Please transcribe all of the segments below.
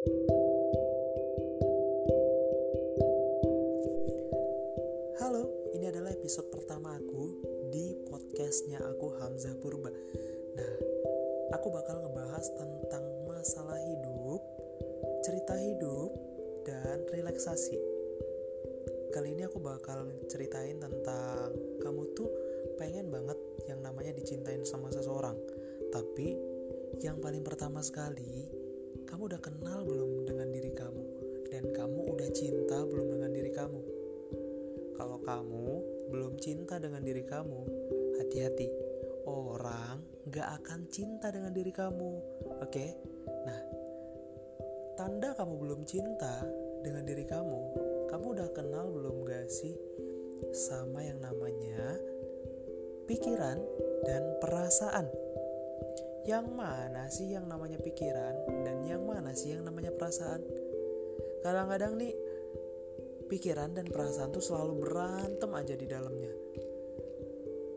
Halo, ini adalah episode pertama aku di podcastnya aku Hamzah Purba. Nah, aku bakal ngebahas tentang masalah hidup, cerita hidup, dan relaksasi. Kali ini aku bakal ceritain tentang kamu tuh pengen banget yang namanya dicintain sama seseorang. Tapi yang paling pertama sekali, kamu udah kenal belum dengan diri kamu? Dan kamu udah cinta belum dengan diri kamu? Kalau kamu belum cinta dengan diri kamu, hati-hati. Orang gak akan cinta dengan diri kamu. Oke? Nah, tanda kamu belum cinta dengan diri kamu, kamu udah kenal belum gak sih sama yang namanya pikiran dan perasaan? Yang mana sih yang namanya pikiran dan yang mana sih yang namanya perasaan? Kadang-kadang nih pikiran dan perasaan tuh selalu berantem aja di dalamnya.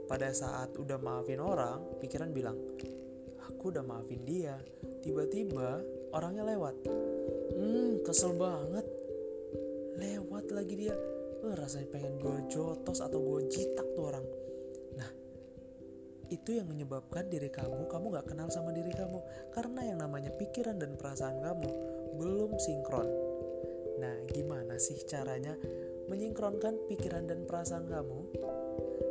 Pada saat udah maafin orang, pikiran bilang, aku udah maafin dia. Tiba-tiba orangnya lewat. Hmm, kesel banget. Lewat lagi dia. Eh, rasanya pengen gue jotos atau gue jitak tuh orang. Itu yang menyebabkan diri kamu, kamu gak kenal sama diri kamu. Karena yang namanya pikiran dan perasaan kamu belum sinkron Nah, gimana sih caranya menyingkronkan pikiran dan perasaan kamu?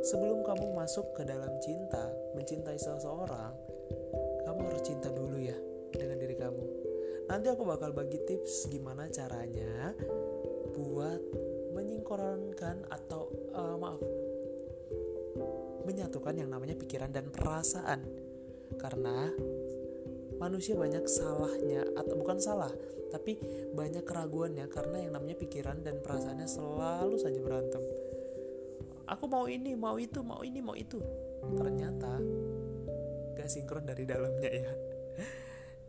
Sebelum kamu masuk ke dalam cinta, mencintai seseorang, kamu harus cinta dulu ya dengan diri kamu. Nanti aku bakal bagi tips gimana caranya buat menyingkronkan atau uh, maaf menyatukan yang namanya pikiran dan perasaan. Karena manusia banyak salahnya atau bukan salah tapi banyak keraguannya karena yang namanya pikiran dan perasaannya selalu saja berantem. Aku mau ini mau itu mau ini mau itu. Ternyata gak sinkron dari dalamnya ya.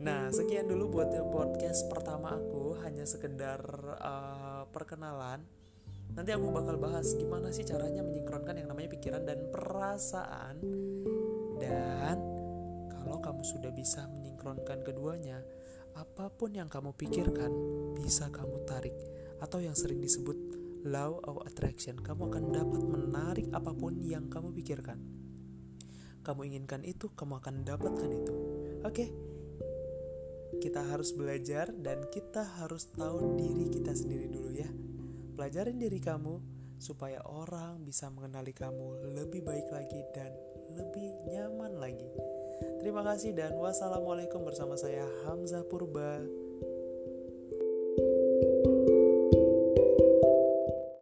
Nah sekian dulu buat podcast pertama aku. Hanya sekedar uh, perkenalan nanti aku bakal bahas gimana sih caranya menyingkronkan yang namanya pikiran dan perasaan dan kalau kamu sudah bisa menyingkronkan keduanya, apa pun yang kamu pikirkan bisa kamu tarik atau yang sering disebut law of attraction. Kamu akan dapat menarik apa pun yang kamu pikirkan. Kamu inginkan itu, kamu akan dapatkan itu. Oke. Kita harus belajar dan kita harus tahu diri kita sendiri dulu ya. Pelajarin diri kamu supaya orang bisa mengenali kamu lebih baik lagi dan lebih nyaman lagi. Terima kasih dan wassalamualaikum bersama saya Hamzah Purba.